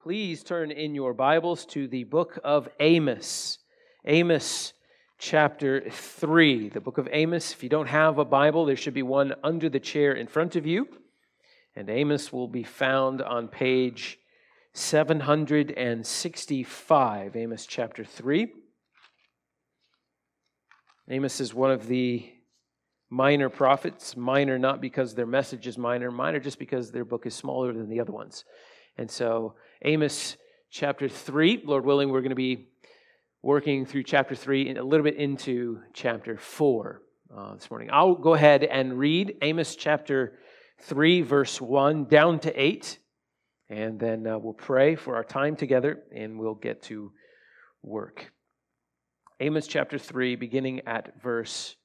Please turn in your Bibles to the book of Amos. Amos chapter 3. The book of Amos. If you don't have a Bible, there should be one under the chair in front of you. And Amos will be found on page 765. Amos chapter 3. Amos is one of the minor prophets. Minor not because their message is minor, minor just because their book is smaller than the other ones. And so, Amos chapter 3, Lord willing, we're going to be working through chapter 3 and a little bit into chapter 4 uh, this morning. I'll go ahead and read Amos chapter 3, verse 1 down to 8, and then uh, we'll pray for our time together and we'll get to work. Amos chapter 3, beginning at verse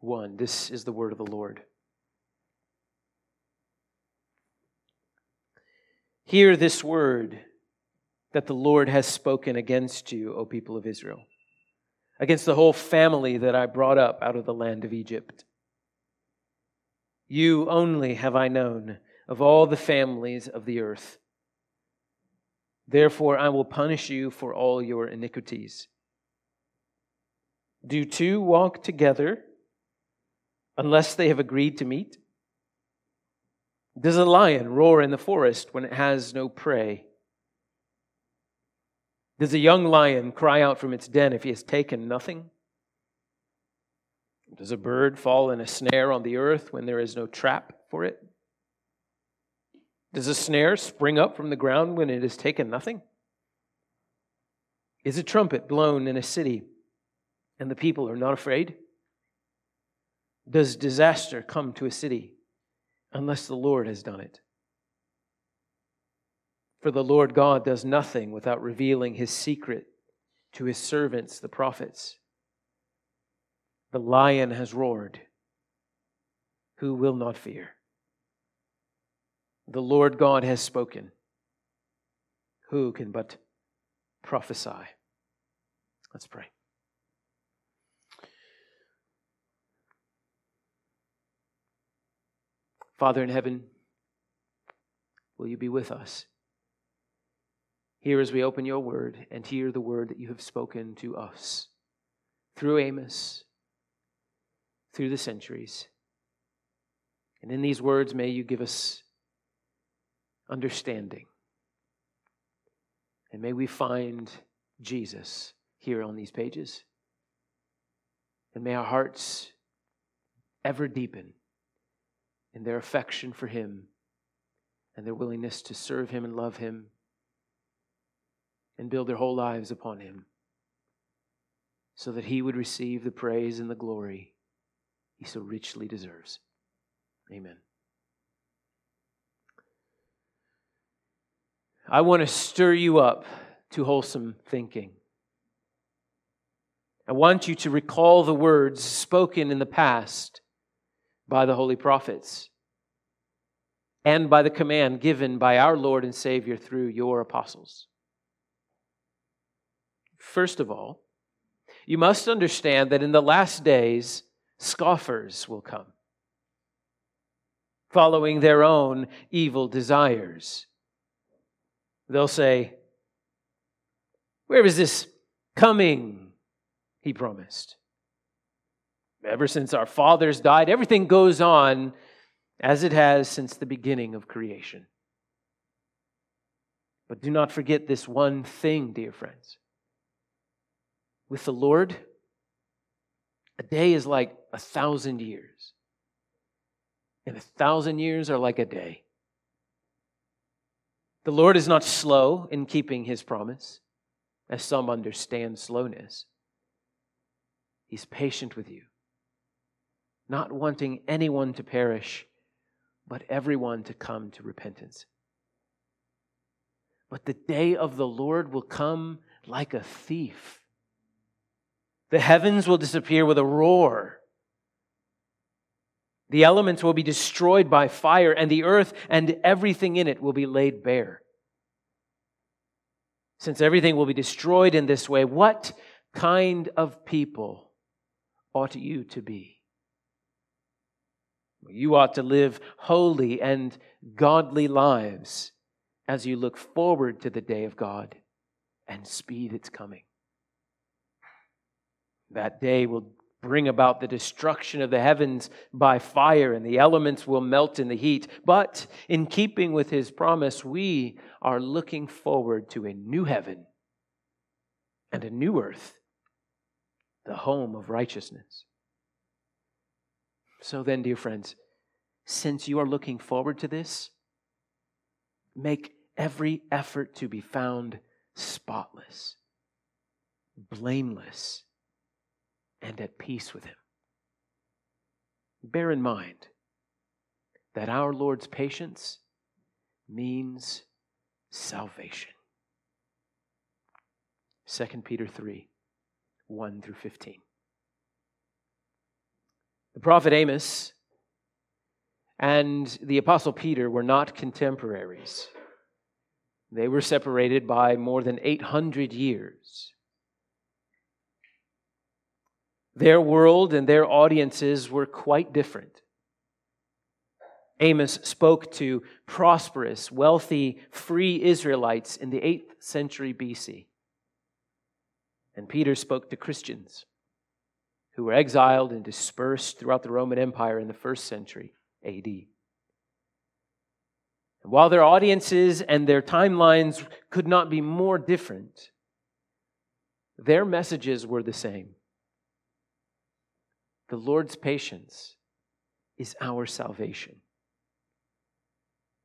1. This is the word of the Lord. Hear this word that the Lord has spoken against you, O people of Israel, against the whole family that I brought up out of the land of Egypt. You only have I known of all the families of the earth. Therefore, I will punish you for all your iniquities. Do two walk together unless they have agreed to meet? Does a lion roar in the forest when it has no prey? Does a young lion cry out from its den if he has taken nothing? Does a bird fall in a snare on the earth when there is no trap for it? Does a snare spring up from the ground when it has taken nothing? Is a trumpet blown in a city and the people are not afraid? Does disaster come to a city unless the Lord has done it. For the Lord God does nothing without revealing his secret to his servants, the prophets. The lion has roared. Who will not fear? The Lord God has spoken. Who can but prophesy? Let's pray. Father in heaven, will you be with us? Here as we open your word and hear the word that you have spoken to us through Amos, through the centuries. And in these words, may you give us understanding. And may we find Jesus here on these pages. And may our hearts ever deepen in their affection for Him and their willingness to serve Him and love Him and build their whole lives upon Him so that He would receive the praise and the glory He so richly deserves. Amen. I want to stir you up to wholesome thinking. I want you to recall the words spoken in the past by the holy prophets and by the command given by our Lord and Savior through your apostles. First of all, you must understand that in the last days, scoffers will come, following their own evil desires. They'll say, Where is this coming? He promised. Ever since our fathers died, everything goes on as it has since the beginning of creation. But do not forget this one thing, dear friends. With the Lord, a day is like a thousand years, and a thousand years are like a day. The Lord is not slow in keeping his promise, as some understand slowness. He's patient with you not wanting anyone to perish, but everyone to come to repentance. But the day of the Lord will come like a thief. The heavens will disappear with a roar. The elements will be destroyed by fire, and the earth and everything in it will be laid bare. Since everything will be destroyed in this way, what kind of people ought you to be? You ought to live holy and godly lives, as you look forward to the day of God and speed its coming. That day will bring about the destruction of the heavens by fire, and the elements will melt in the heat. But in keeping with his promise, we are looking forward to a new heaven and a new earth, the home of righteousness. So then, dear friends, since you are looking forward to this, make every effort to be found spotless, blameless, and at peace with Him. Bear in mind that our Lord's patience means salvation. 2 Peter 3 1 through 15. The prophet Amos and the apostle Peter were not contemporaries. They were separated by more than 800 years. Their world and their audiences were quite different. Amos spoke to prosperous, wealthy, free Israelites in the 8th century BC. And Peter spoke to Christians who were exiled and dispersed throughout the Roman Empire in the first century AD. And while their audiences and their timelines could not be more different, their messages were the same. The Lord's patience is our salvation.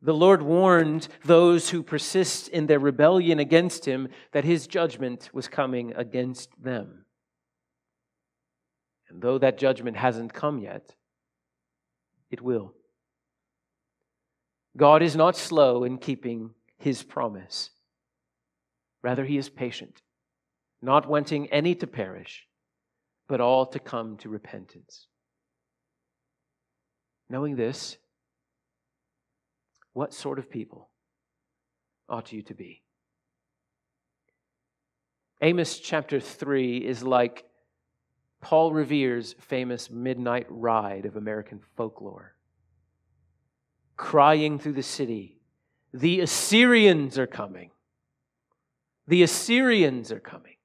The Lord warned those who persist in their rebellion against him that his judgment was coming against them. And though that judgment hasn't come yet, it will. God is not slow in keeping his promise. Rather, he is patient, not wanting any to perish, but all to come to repentance. Knowing this, what sort of people ought you to be? Amos chapter 3 is like Paul Revere's famous midnight ride of American folklore crying through the city, The Assyrians are coming. The Assyrians are coming.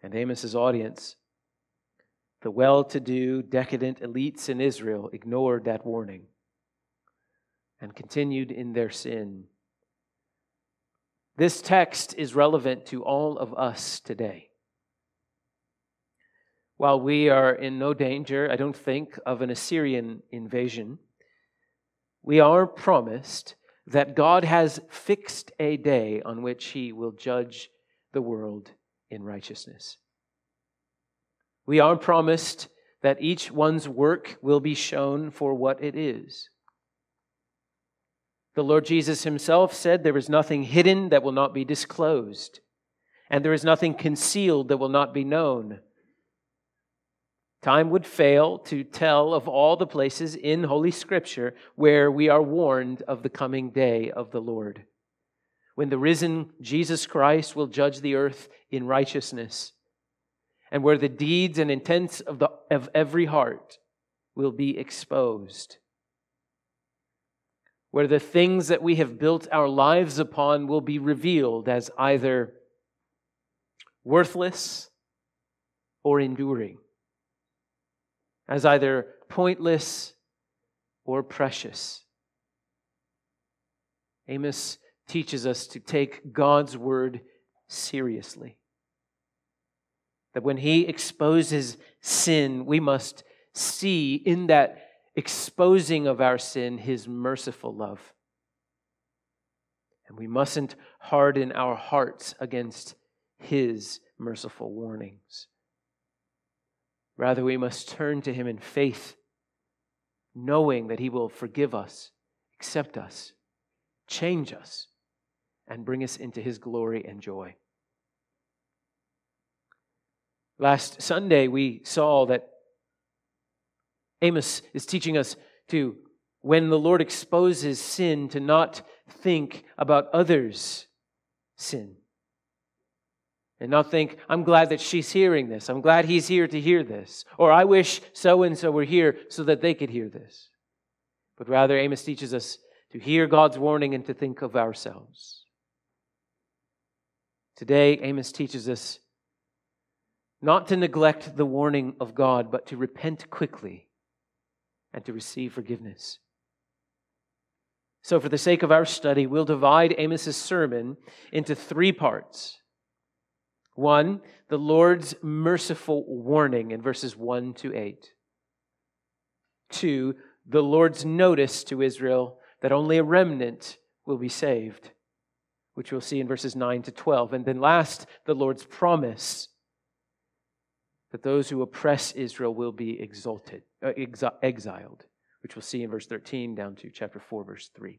And Amos's audience, the well to do, decadent elites in Israel, ignored that warning and continued in their sin. This text is relevant to all of us today. While we are in no danger, I don't think, of an Assyrian invasion, we are promised that God has fixed a day on which he will judge the world in righteousness. We are promised that each one's work will be shown for what it is. The Lord Jesus himself said, There is nothing hidden that will not be disclosed, and there is nothing concealed that will not be known. Time would fail to tell of all the places in Holy Scripture where we are warned of the coming day of the Lord, when the risen Jesus Christ will judge the earth in righteousness, and where the deeds and intents of, the, of every heart will be exposed, where the things that we have built our lives upon will be revealed as either worthless or enduring as either pointless or precious. Amos teaches us to take God's word seriously. That when he exposes sin, we must see in that exposing of our sin his merciful love. And we mustn't harden our hearts against his merciful warnings. Rather, we must turn to Him in faith, knowing that He will forgive us, accept us, change us, and bring us into His glory and joy. Last Sunday, we saw that Amos is teaching us to, when the Lord exposes sin, to not think about others' sin and not think, I'm glad that she's hearing this. I'm glad he's here to hear this. Or I wish so and so were here so that they could hear this. But rather, Amos teaches us to hear God's warning and to think of ourselves. Today, Amos teaches us not to neglect the warning of God, but to repent quickly and to receive forgiveness. So, for the sake of our study, we'll divide Amos's sermon into three parts. One, the Lord's merciful warning in verses 1 to 8. Two, the Lord's notice to Israel that only a remnant will be saved, which we'll see in verses 9 to 12. And then last, the Lord's promise that those who oppress Israel will be exalted, uh, exiled, which we'll see in verse 13 down to chapter 4, verse 3.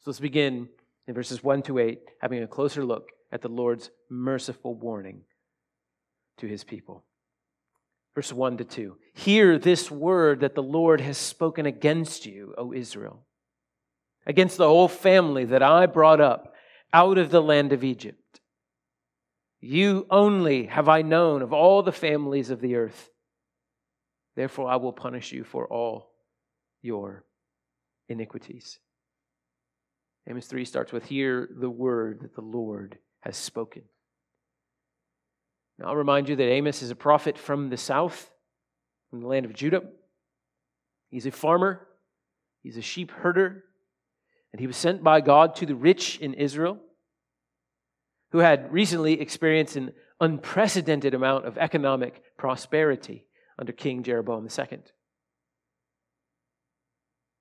So let's begin in verses 1 to 8, having a closer look at the Lord's merciful warning to his people. Verse 1 to 2. Hear this word that the Lord has spoken against you, O Israel, against the whole family that I brought up out of the land of Egypt. You only have I known of all the families of the earth. Therefore, I will punish you for all your iniquities. Amos 3 starts with Hear the word that the Lord has spoken. Now, I'll remind you that Amos is a prophet from the south, from the land of Judah. He's a farmer, he's a sheep herder, and he was sent by God to the rich in Israel who had recently experienced an unprecedented amount of economic prosperity under King Jeroboam II.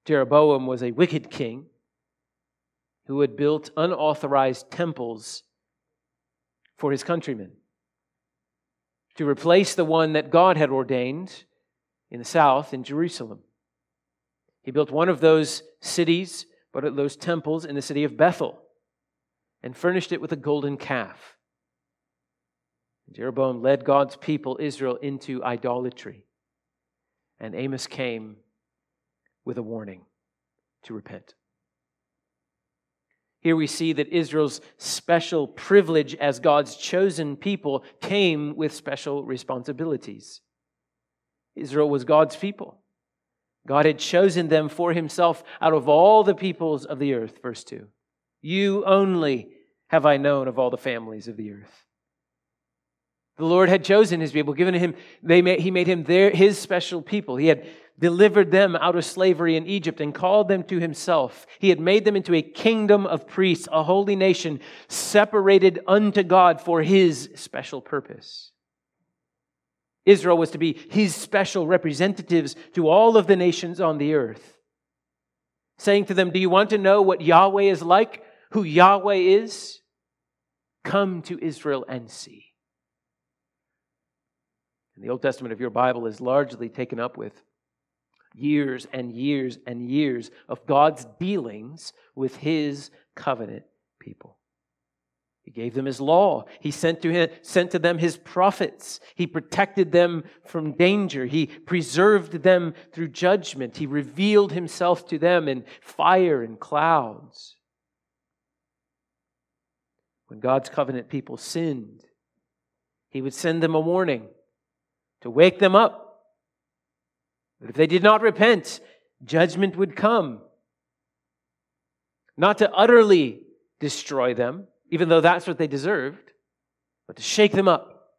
Jeroboam was a wicked king who had built unauthorized temples for his countrymen to replace the one that God had ordained in the south in Jerusalem. He built one of those cities, but those temples in the city of Bethel, and furnished it with a golden calf. Jeroboam led God's people, Israel, into idolatry. And Amos came with a warning to repent. Here we see that Israel's special privilege as God's chosen people came with special responsibilities. Israel was God's people. God had chosen them for himself out of all the peoples of the earth. Verse 2. You only have I known of all the families of the earth. The Lord had chosen his people, given him, they made, he made him their, his special people. He had delivered them out of slavery in Egypt and called them to himself. He had made them into a kingdom of priests, a holy nation, separated unto God for his special purpose. Israel was to be his special representatives to all of the nations on the earth, saying to them, Do you want to know what Yahweh is like, who Yahweh is? Come to Israel and see. And the Old Testament of your Bible is largely taken up with years and years and years of God's dealings with his covenant people. He gave them his law. He sent to, him, sent to them his prophets. He protected them from danger. He preserved them through judgment. He revealed himself to them in fire and clouds. When God's covenant people sinned, he would send them a warning to wake them up that if they did not repent, judgment would come. Not to utterly destroy them, even though that's what they deserved, but to shake them up,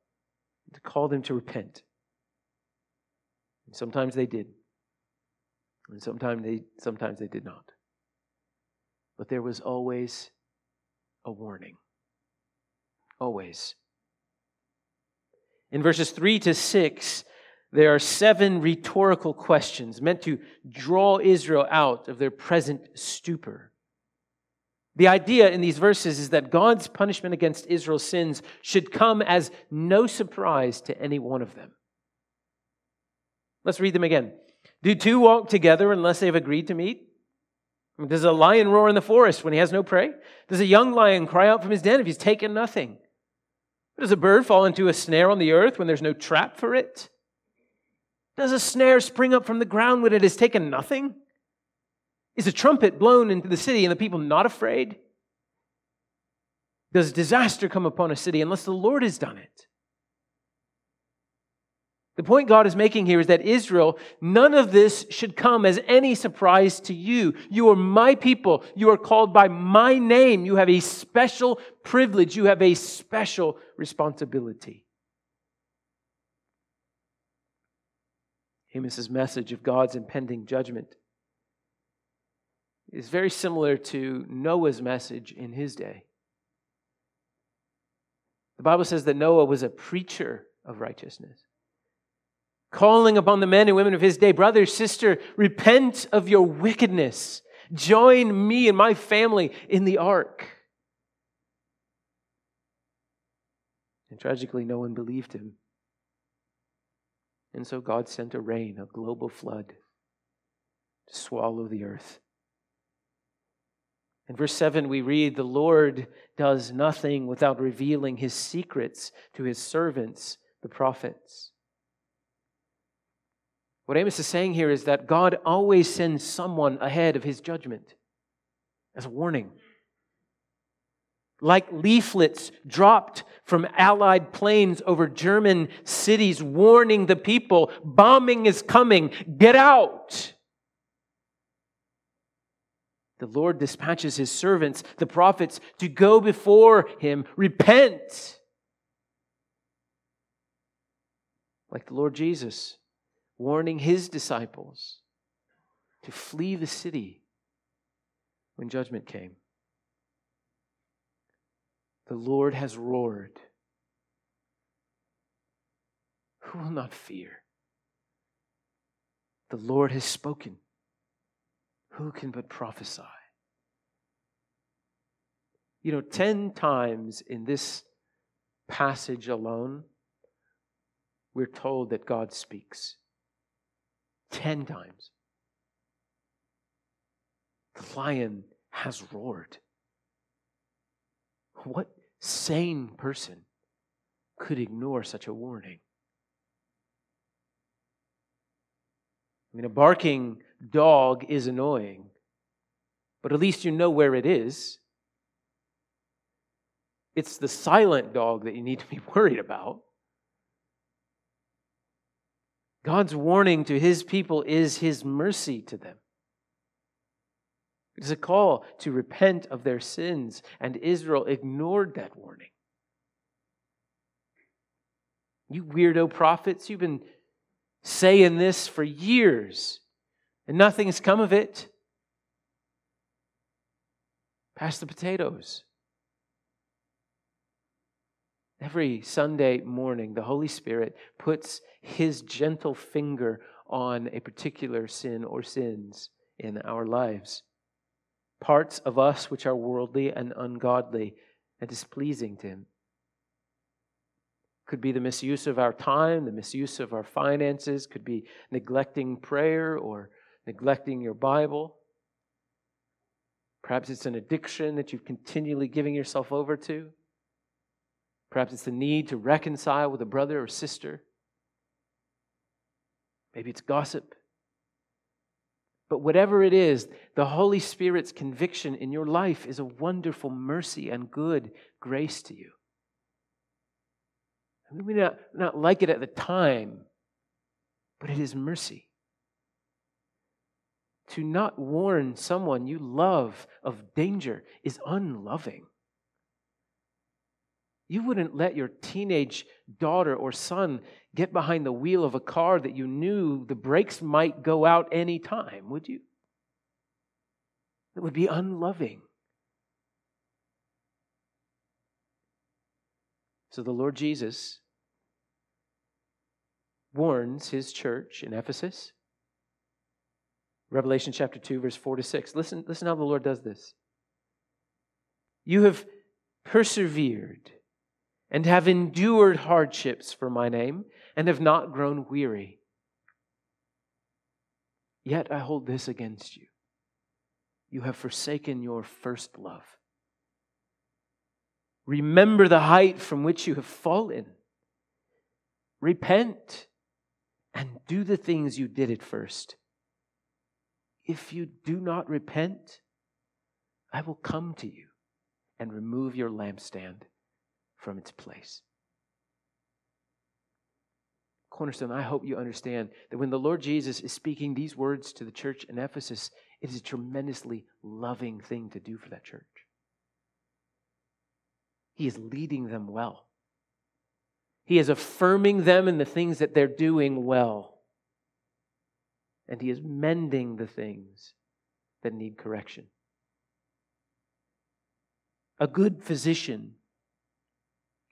to call them to repent. And sometimes they did. And sometimes they, sometimes they did not. But there was always a warning. Always. In verses 3 to 6, there are seven rhetorical questions meant to draw Israel out of their present stupor. The idea in these verses is that God's punishment against Israel's sins should come as no surprise to any one of them. Let's read them again. Do two walk together unless they've agreed to meet? Does a lion roar in the forest when he has no prey? Does a young lion cry out from his den if he's taken nothing? Does a bird fall into a snare on the earth when there's no trap for it? Does a snare spring up from the ground when it has taken nothing? Is a trumpet blown into the city and the people not afraid? Does disaster come upon a city unless the Lord has done it? The point God is making here is that Israel, none of this should come as any surprise to you. You are my people. You are called by my name. You have a special privilege. You have a special responsibility. Amos' message of God's impending judgment is very similar to Noah's message in his day. The Bible says that Noah was a preacher of righteousness calling upon the men and women of his day brother, sister, repent of your wickedness. Join me and my family in the ark. And tragically, no one believed him. And so God sent a rain, a global flood, to swallow the earth. In verse 7, we read, The Lord does nothing without revealing his secrets to his servants, the prophets. What Amos is saying here is that God always sends someone ahead of his judgment as a warning. Like leaflets dropped from Allied planes over German cities, warning the people bombing is coming, get out. The Lord dispatches his servants, the prophets, to go before him, repent. Like the Lord Jesus warning his disciples to flee the city when judgment came. The Lord has roared. Who will not fear? The Lord has spoken. Who can but prophesy? You know, 10 times in this passage alone, we're told that God speaks. Ten times. The lion has roared. What sane person could ignore such a warning? I mean, a barking dog is annoying, but at least you know where it is. It's the silent dog that you need to be worried about. God's warning to his people is his mercy to them. It is a call to repent of their sins, and Israel ignored that warning. You weirdo prophets, you've been saying this for years, and nothing's come of it. Pass the potatoes. Every Sunday morning, the Holy Spirit puts his gentle finger on a particular sin or sins in our lives. Parts of us which are worldly and ungodly and displeasing to him. Could be the misuse of our time, the misuse of our finances, could be neglecting prayer or neglecting your Bible. Perhaps it's an addiction that you've continually giving yourself over to. Perhaps it's the need to reconcile with a brother or sister. Maybe it's gossip. But whatever it is, the Holy Spirit's conviction in your life is a wonderful mercy and good grace to you. we may not, not like it at the time, but it is mercy. To not warn someone you love of danger is unloving. You wouldn't let your teenage daughter or son get behind the wheel of a car that you knew the brakes might go out any time, would you? It would be unloving. So the Lord Jesus warns his church in Ephesus. Revelation chapter 2, verse 4 to 6. Listen, listen how the Lord does this. You have persevered and have endured hardships for my name and have not grown weary. Yet I hold this against you. You have forsaken your first love. Remember the height from which you have fallen. Repent and do the things you did at first. If you do not repent, I will come to you and remove your lampstand from its place. Cornerstone, I hope you understand that when the Lord Jesus is speaking these words to the church in Ephesus, it is a tremendously loving thing to do for that church. He is leading them well. He is affirming them in the things that they're doing well. And He is mending the things that need correction. A good physician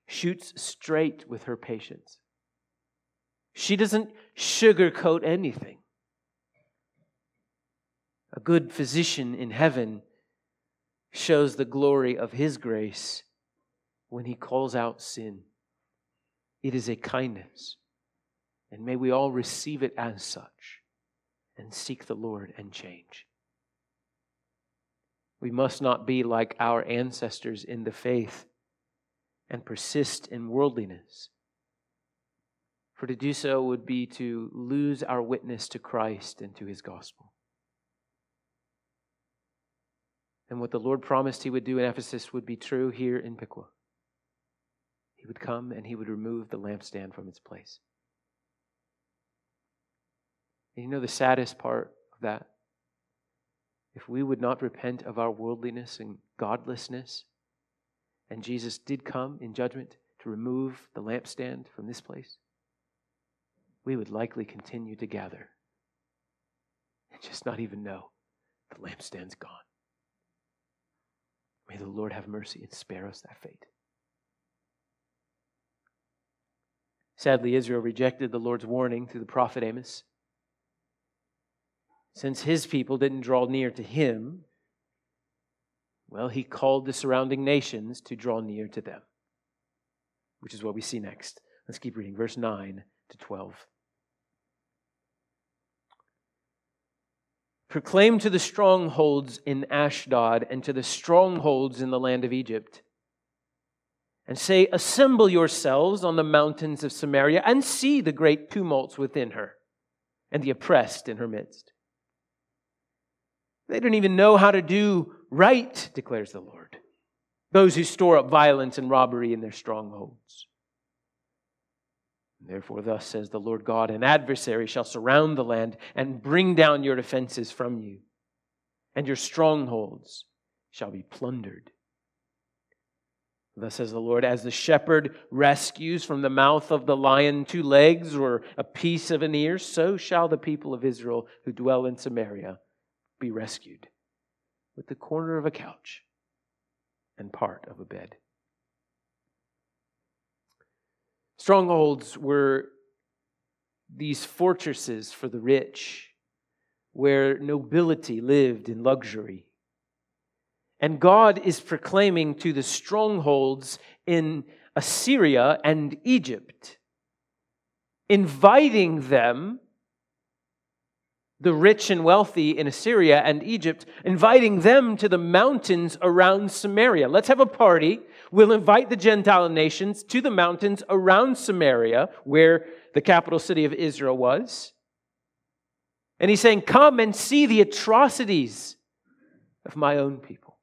shoots straight with her patients. She doesn't sugarcoat anything. A good physician in heaven shows the glory of his grace when he calls out sin. It is a kindness. And may we all receive it as such and seek the Lord and change. We must not be like our ancestors in the faith and persist in worldliness for to do so would be to lose our witness to Christ and to his gospel. And what the Lord promised he would do in Ephesus would be true here in Piqua. He would come and he would remove the lampstand from its place. And you know the saddest part of that? If we would not repent of our worldliness and godlessness, and Jesus did come in judgment to remove the lampstand from this place, we would likely continue to gather and just not even know the lampstand's gone. May the Lord have mercy and spare us that fate. Sadly, Israel rejected the Lord's warning through the prophet Amos. Since his people didn't draw near to him, well, he called the surrounding nations to draw near to them, which is what we see next. Let's keep reading, verse 9 to 12. Proclaim to the strongholds in Ashdod and to the strongholds in the land of Egypt. And say, Assemble yourselves on the mountains of Samaria and see the great tumults within her and the oppressed in her midst. They don't even know how to do right, declares the Lord. Those who store up violence and robbery in their strongholds. Therefore, thus says the Lord God an adversary shall surround the land and bring down your defenses from you, and your strongholds shall be plundered. Thus says the Lord, as the shepherd rescues from the mouth of the lion two legs or a piece of an ear, so shall the people of Israel who dwell in Samaria be rescued with the corner of a couch and part of a bed. Strongholds were these fortresses for the rich where nobility lived in luxury. And God is proclaiming to the strongholds in Assyria and Egypt, inviting them, the rich and wealthy in Assyria and Egypt, inviting them to the mountains around Samaria. Let's have a party We'll invite the Gentile nations to the mountains around Samaria, where the capital city of Israel was. And he's saying, Come and see the atrocities of my own people.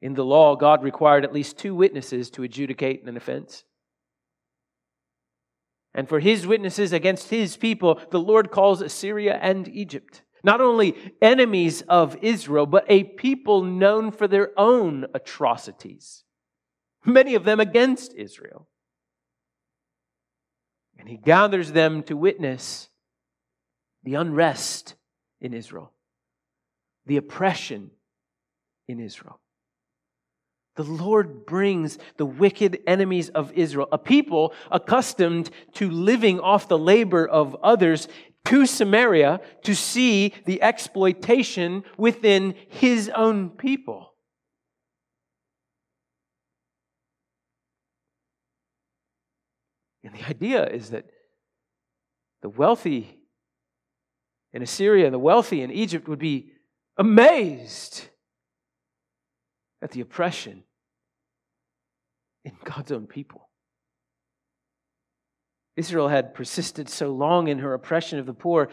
In the law, God required at least two witnesses to adjudicate an offense. And for his witnesses against his people, the Lord calls Assyria and Egypt not only enemies of Israel, but a people known for their own atrocities, many of them against Israel. And he gathers them to witness the unrest in Israel, the oppression in Israel. The Lord brings the wicked enemies of Israel, a people accustomed to living off the labor of others, to Samaria to see the exploitation within his own people. And the idea is that the wealthy in Assyria the wealthy in Egypt would be amazed at the oppression in God's own people. Israel had persisted so long in her oppression of the poor.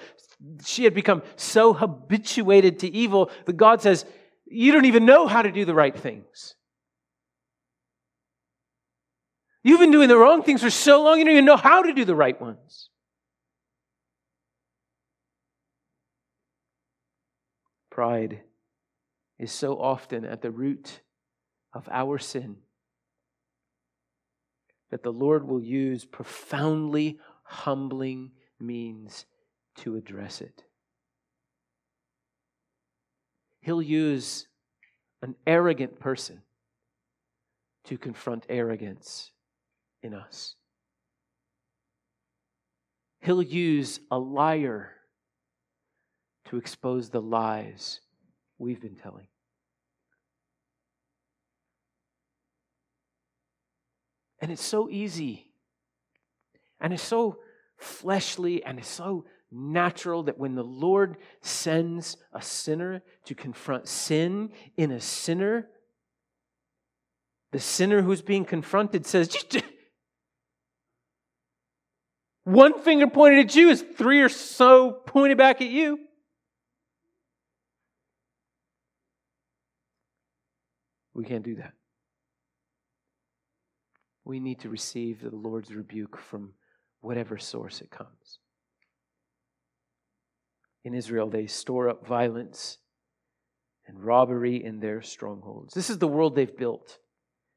She had become so habituated to evil that God says, You don't even know how to do the right things. You've been doing the wrong things for so long, you don't even know how to do the right ones. Pride is so often at the root of our sin that the Lord will use profoundly humbling means to address it. He'll use an arrogant person to confront arrogance in us. He'll use a liar to expose the lies we've been telling. And it's so easy. And it's so fleshly and it's so natural that when the Lord sends a sinner to confront sin in a sinner, the sinner who's being confronted says, one finger pointed at you is three or so pointed back at you. We can't do that. We need to receive the Lord's rebuke from whatever source it comes. In Israel, they store up violence and robbery in their strongholds. This is the world they've built.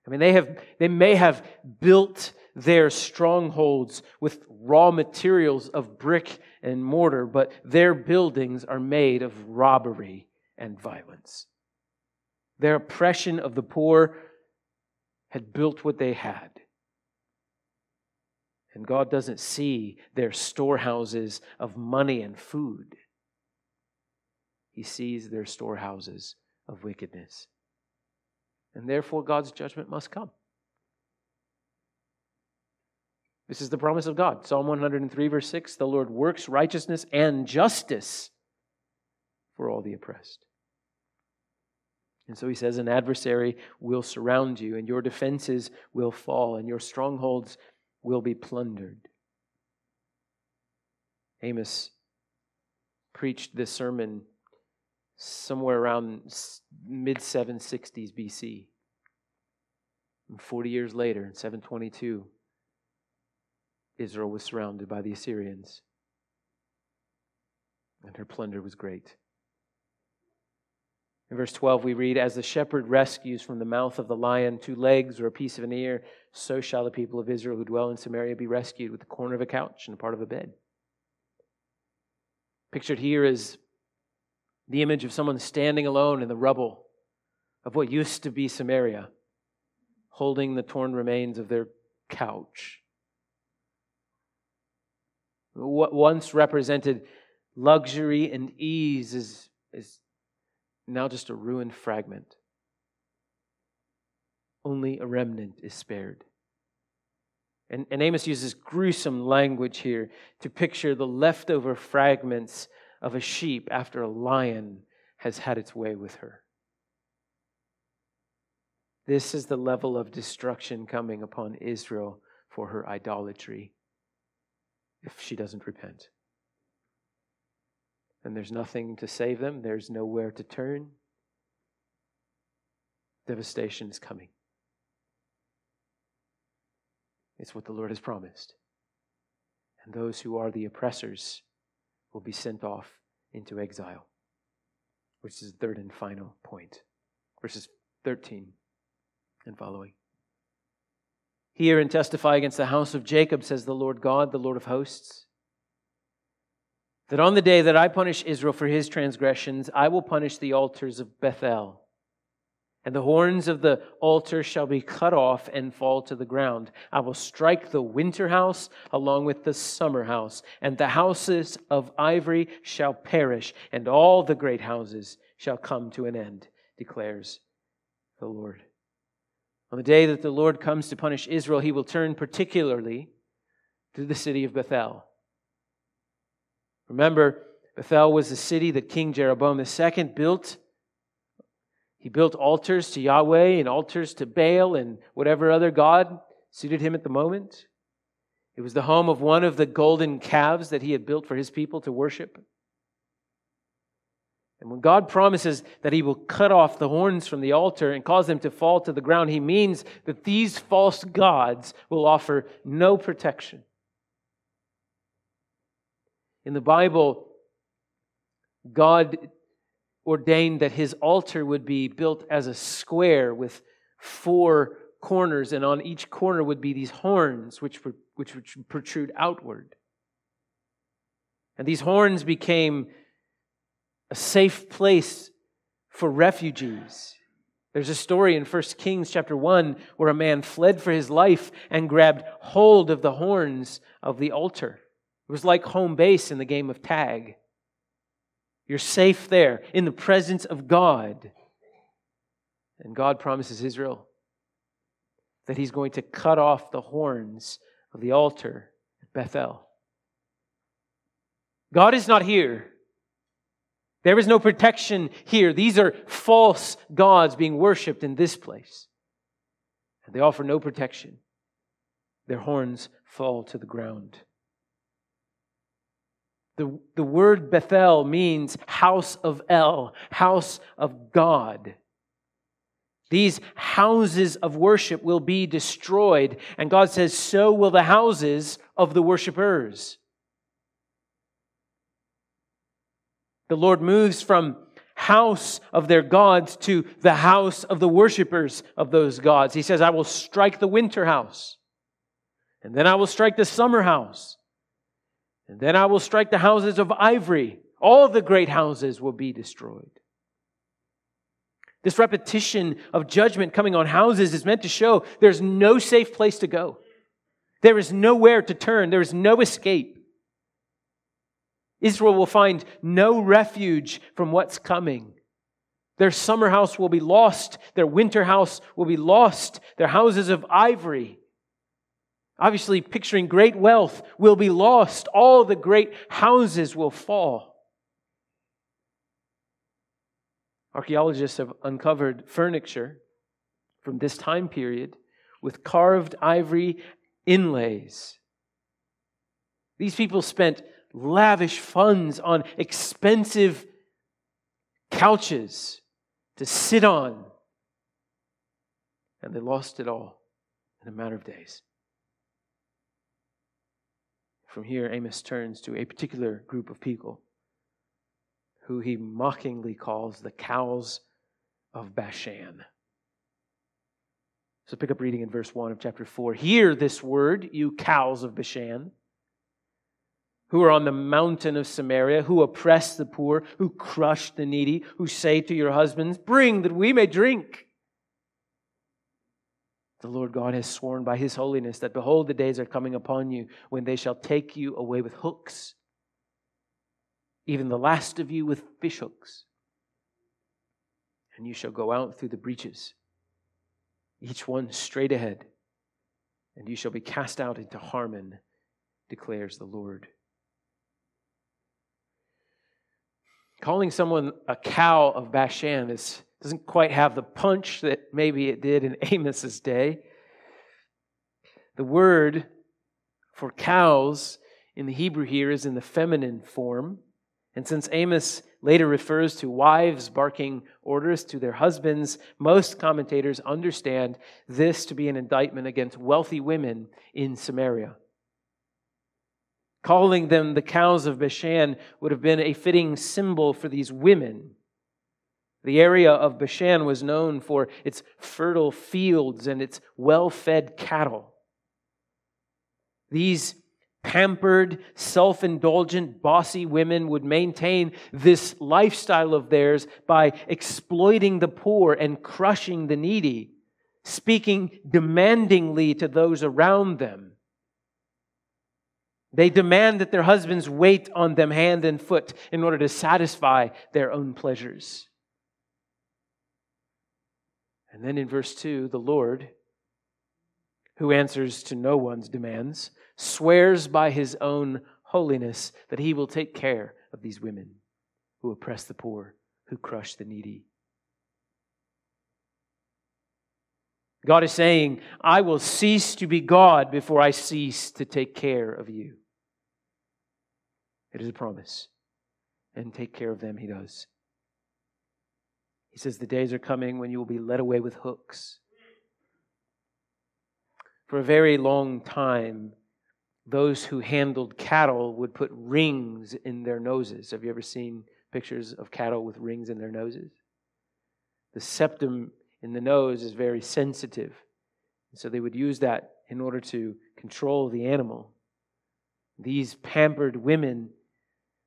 I mean, they, have, they may have built their strongholds with raw materials of brick and mortar, but their buildings are made of robbery and violence. Their oppression of the poor had built what they had. And God doesn't see their storehouses of money and food, He sees their storehouses of wickedness. And therefore, God's judgment must come. This is the promise of God. Psalm 103, verse 6 The Lord works righteousness and justice for all the oppressed. And so he says, An adversary will surround you, and your defenses will fall, and your strongholds will be plundered. Amos preached this sermon somewhere around mid 760s BC. And 40 years later, in 722, Israel was surrounded by the Assyrians, and her plunder was great. In verse 12, we read, As the shepherd rescues from the mouth of the lion two legs or a piece of an ear, so shall the people of Israel who dwell in Samaria be rescued with the corner of a couch and a part of a bed. Pictured here is the image of someone standing alone in the rubble of what used to be Samaria, holding the torn remains of their couch. What once represented luxury and ease is, is now just a ruined fragment. Only a remnant is spared. And, and Amos uses gruesome language here to picture the leftover fragments of a sheep after a lion has had its way with her. This is the level of destruction coming upon Israel for her idolatry if she doesn't repent and there's nothing to save them, there's nowhere to turn. Devastation is coming. It's what the Lord has promised. And those who are the oppressors will be sent off into exile, which is the third and final point. Verses 13 and following. Hear and testify against the house of Jacob, says the Lord God, the Lord of hosts that on the day that I punish Israel for his transgressions, I will punish the altars of Bethel. And the horns of the altar shall be cut off and fall to the ground. I will strike the winter house along with the summer house, and the houses of ivory shall perish, and all the great houses shall come to an end, declares the Lord. On the day that the Lord comes to punish Israel, he will turn particularly to the city of Bethel Remember, Bethel was the city that King Jeroboam II built. He built altars to Yahweh and altars to Baal and whatever other god suited him at the moment. It was the home of one of the golden calves that he had built for his people to worship. And when God promises that He will cut off the horns from the altar and cause them to fall to the ground, He means that these false gods will offer no protection. In the Bible, God ordained that His altar would be built as a square with four corners, and on each corner would be these horns which, which would protrude outward. And these horns became a safe place for refugees. There's a story in 1 Kings chapter 1 where a man fled for his life and grabbed hold of the horns of the altar. It was like home base in the game of tag. You're safe there in the presence of God. And God promises Israel that he's going to cut off the horns of the altar at Bethel. God is not here. There is no protection here. These are false gods being worshiped in this place. And they offer no protection. Their horns fall to the ground. The, the word Bethel means house of El, house of God. These houses of worship will be destroyed. And God says, so will the houses of the worshipers. The Lord moves from house of their gods to the house of the worshipers of those gods. He says, I will strike the winter house, and then I will strike the summer house, and then I will strike the houses of ivory. All the great houses will be destroyed. This repetition of judgment coming on houses is meant to show there's no safe place to go. There is nowhere to turn. There is no escape. Israel will find no refuge from what's coming. Their summer house will be lost. Their winter house will be lost. Their houses of ivory, obviously picturing great wealth, will be lost. All the great houses will fall. Archaeologists have uncovered furniture from this time period with carved ivory inlays. These people spent lavish funds on expensive couches to sit on. And they lost it all in a matter of days. From here, Amos turns to a particular group of people who he mockingly calls the cows of Bashan. So pick up reading in verse 1 of chapter 4. Hear this word, you cows of Bashan who are on the mountain of Samaria, who oppress the poor, who crush the needy, who say to your husbands, Bring that we may drink. The Lord God has sworn by his holiness that, behold, the days are coming upon you when they shall take you away with hooks, even the last of you with fishhooks. And you shall go out through the breaches, each one straight ahead, and you shall be cast out into Harmon, declares the Lord. calling someone a cow of Bashan is, doesn't quite have the punch that maybe it did in Amos's day. The word for cows in the Hebrew here is in the feminine form. And since Amos later refers to wives barking orders to their husbands, most commentators understand this to be an indictment against wealthy women in Samaria. Calling them the cows of Bashan would have been a fitting symbol for these women. The area of Bashan was known for its fertile fields and its well fed cattle. These pampered, self indulgent, bossy women would maintain this lifestyle of theirs by exploiting the poor and crushing the needy, speaking demandingly to those around them. They demand that their husbands wait on them hand and foot in order to satisfy their own pleasures. And then in verse 2, the Lord, who answers to no one's demands, swears by his own holiness that he will take care of these women who oppress the poor, who crush the needy. God is saying, I will cease to be God before I cease to take care of you. It is a promise. And take care of them, he does. He says, The days are coming when you will be led away with hooks. For a very long time, those who handled cattle would put rings in their noses. Have you ever seen pictures of cattle with rings in their noses? The septum in the nose is very sensitive. So they would use that in order to control the animal. These pampered women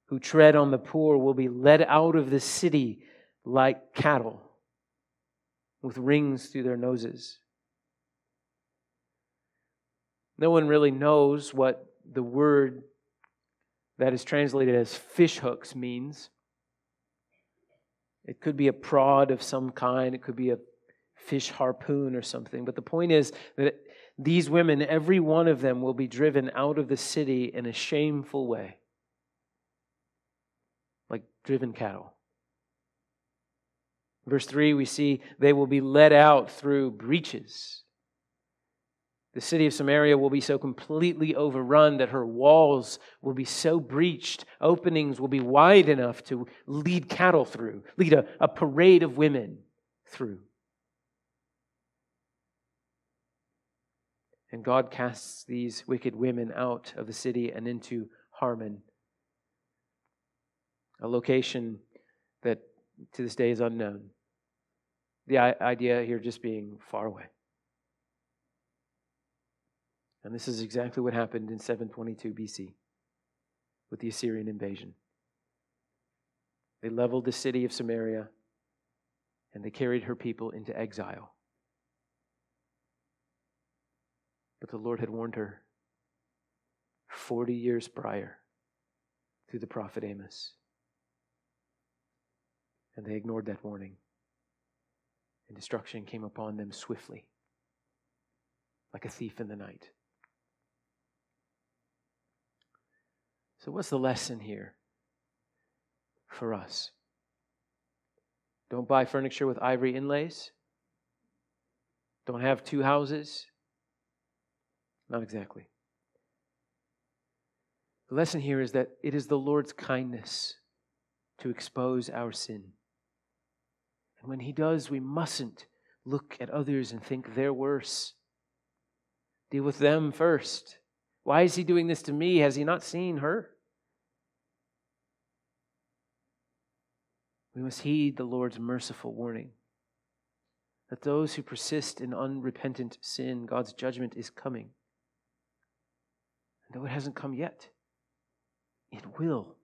who tread on the poor will be led out of the city like cattle with rings through their noses. No one really knows what the word that is translated as fish hooks means. It could be a prod of some kind, it could be a fish harpoon or something. But the point is that these women, every one of them, will be driven out of the city in a shameful way, like driven cattle. Verse 3, we see they will be led out through breaches. The city of Samaria will be so completely overrun that her walls will be so breached, openings will be wide enough to lead cattle through, lead a, a parade of women through. And God casts these wicked women out of the city and into Harmon, a location that to this day is unknown. The idea here just being far away. And this is exactly what happened in 722 BC with the Assyrian invasion. They leveled the city of Samaria and they carried her people into exile. But the Lord had warned her 40 years prior through the prophet Amos. And they ignored that warning. And destruction came upon them swiftly, like a thief in the night. So, what's the lesson here for us? Don't buy furniture with ivory inlays. Don't have two houses. Not exactly. The lesson here is that it is the Lord's kindness to expose our sin. And when He does, we mustn't look at others and think they're worse. Deal with them first. Why is He doing this to me? Has He not seen her? We must heed the Lord's merciful warning that those who persist in unrepentant sin, God's judgment is coming. And though it hasn't come yet, it will.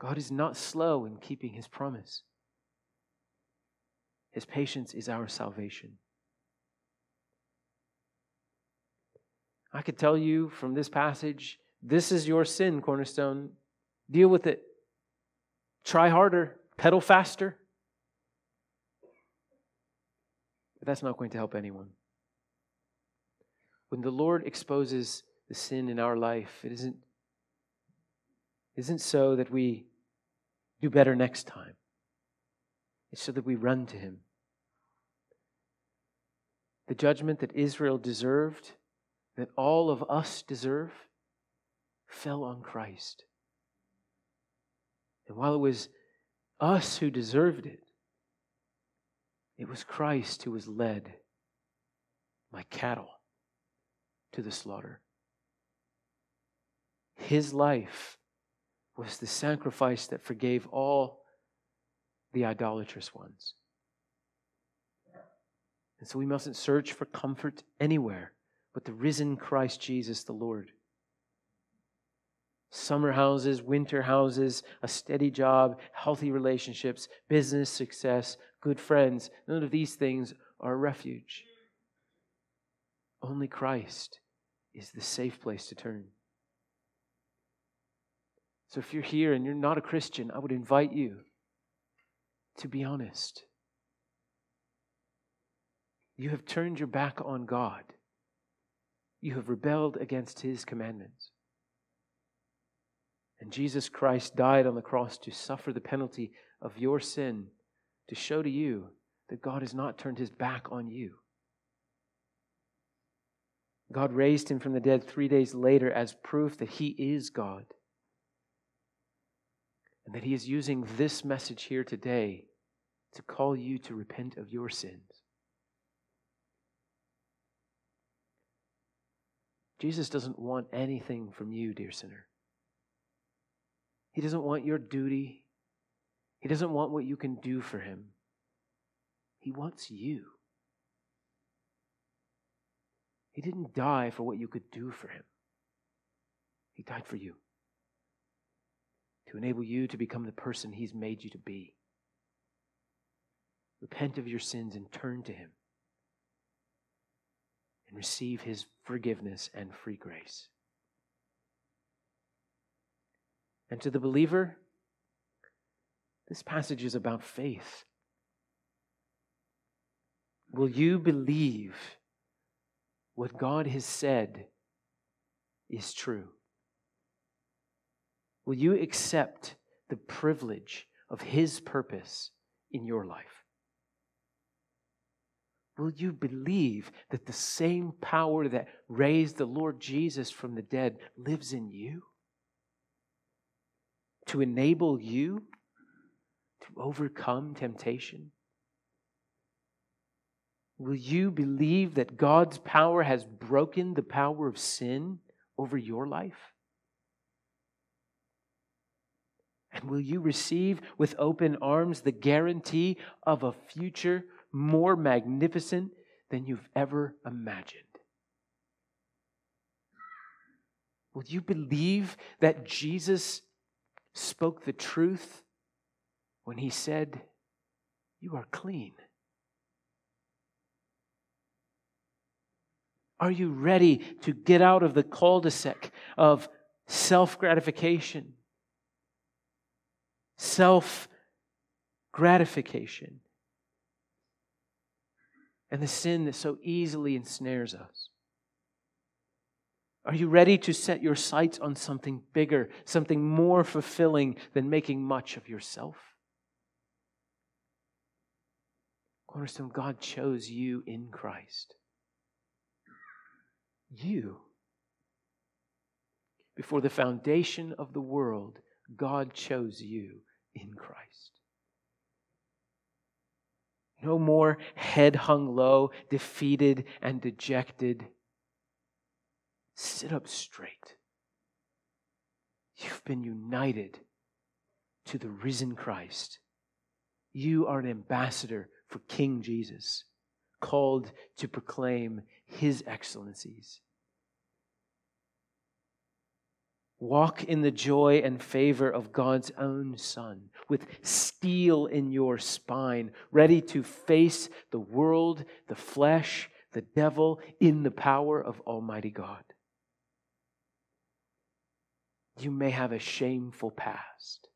God is not slow in keeping his promise. His patience is our salvation. I could tell you from this passage this is your sin, Cornerstone. Deal with it. Try harder, pedal faster. But that's not going to help anyone. When the Lord exposes the sin in our life. It isn't, isn't so that we do better next time, it's so that we run to Him. The judgment that Israel deserved, that all of us deserve, fell on Christ. And while it was us who deserved it, it was Christ who was led my cattle to the slaughter. His life was the sacrifice that forgave all the idolatrous ones. And so we mustn't search for comfort anywhere but the risen Christ Jesus the Lord. Summer houses, winter houses, a steady job, healthy relationships, business success, good friends, none of these things are a refuge. Only Christ is the safe place to turn. So if you're here and you're not a Christian, I would invite you to be honest. You have turned your back on God. You have rebelled against His commandments. And Jesus Christ died on the cross to suffer the penalty of your sin, to show to you that God has not turned His back on you. God raised Him from the dead three days later as proof that He is God. And that he is using this message here today to call you to repent of your sins. Jesus doesn't want anything from you, dear sinner. He doesn't want your duty. He doesn't want what you can do for him. He wants you. He didn't die for what you could do for him, He died for you to enable you to become the person He's made you to be. Repent of your sins and turn to Him and receive His forgiveness and free grace. And to the believer, this passage is about faith. Will you believe what God has said is true? Will you accept the privilege of His purpose in your life? Will you believe that the same power that raised the Lord Jesus from the dead lives in you? To enable you to overcome temptation? Will you believe that God's power has broken the power of sin over your life? And will you receive with open arms the guarantee of a future more magnificent than you've ever imagined? Will you believe that Jesus spoke the truth when he said, You are clean? Are you ready to get out of the cul de sac of self gratification, self gratification, and the sin that so easily ensnares us? Are you ready to set your sights on something bigger, something more fulfilling than making much of yourself? Cornerstone, God chose you in Christ you. Before the foundation of the world, God chose you in Christ. No more head hung low, defeated and dejected. Sit up straight. You've been united to the risen Christ. You are an ambassador for King Jesus called to proclaim his excellencies. Walk in the joy and favor of God's own Son, with steel in your spine, ready to face the world, the flesh, the devil in the power of Almighty God. You may have a shameful past,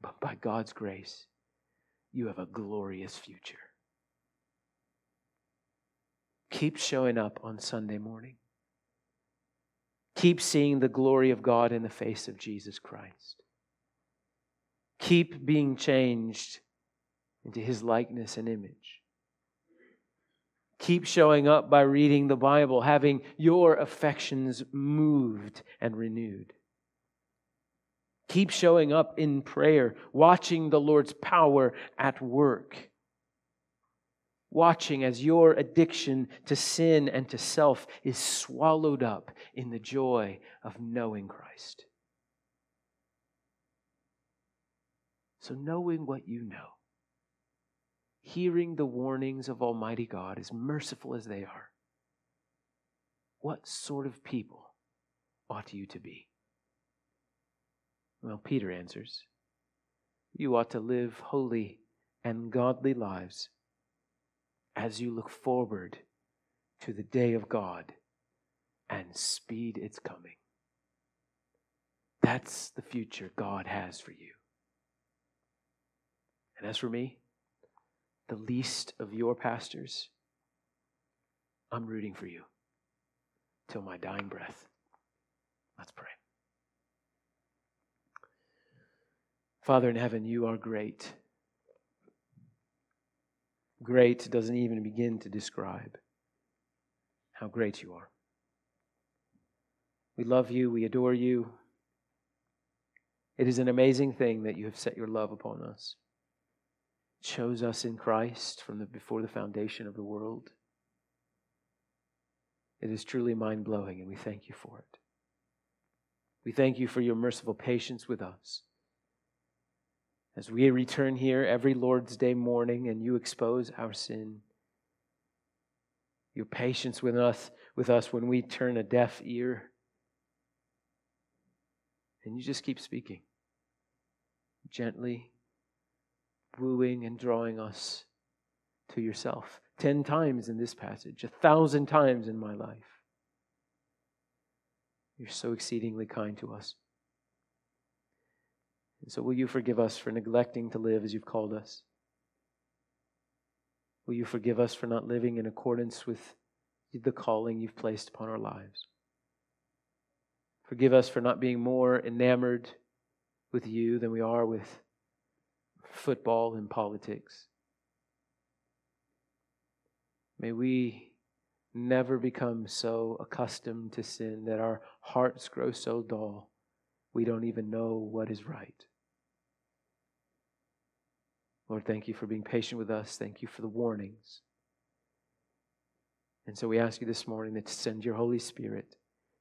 but by God's grace, you have a glorious future. Keep showing up on Sunday morning. Keep seeing the glory of God in the face of Jesus Christ. Keep being changed into his likeness and image. Keep showing up by reading the Bible, having your affections moved and renewed. Keep showing up in prayer, watching the Lord's power at work watching as your addiction to sin and to self is swallowed up in the joy of knowing Christ. So, knowing what you know, hearing the warnings of Almighty God, as merciful as they are, what sort of people ought you to be? Well, Peter answers, You ought to live holy and godly lives as you look forward to the day of God and speed its coming. That's the future God has for you. And as for me, the least of your pastors, I'm rooting for you till my dying breath. Let's pray. Father in heaven, you are great. Great doesn't even begin to describe how great you are. We love you, we adore you. It is an amazing thing that you have set your love upon us. chose us in Christ from the, before the foundation of the world. It is truly mind blowing, and we thank you for it. We thank you for your merciful patience with us. As we return here every Lord's Day morning and you expose our sin, your patience with us, with us when we turn a deaf ear, and you just keep speaking gently, wooing and drawing us to yourself. Ten times in this passage, a thousand times in my life. You're so exceedingly kind to us. And so, will you forgive us for neglecting to live as you've called us? Will you forgive us for not living in accordance with the calling you've placed upon our lives? Forgive us for not being more enamored with you than we are with football and politics. May we never become so accustomed to sin that our hearts grow so dull we don't even know what is right. Lord, thank you for being patient with us. Thank you for the warnings. And so we ask you this morning that to send your Holy Spirit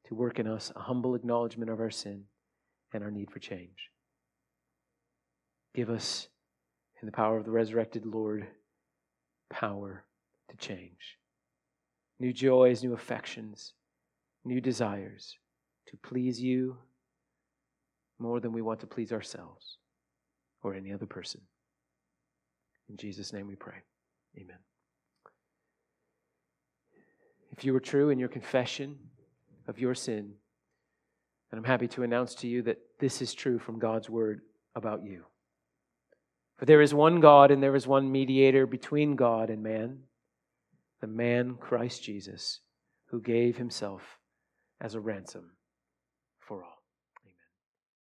to work in us a humble acknowledgement of our sin and our need for change. Give us, in the power of the resurrected Lord, power to change. New joys, new affections, new desires to please you more than we want to please ourselves or any other person. In Jesus' name we pray. Amen. If you were true in your confession of your sin, and I'm happy to announce to you that this is true from God's word about you. For there is one God and there is one mediator between God and man, the man Christ Jesus, who gave himself as a ransom for all.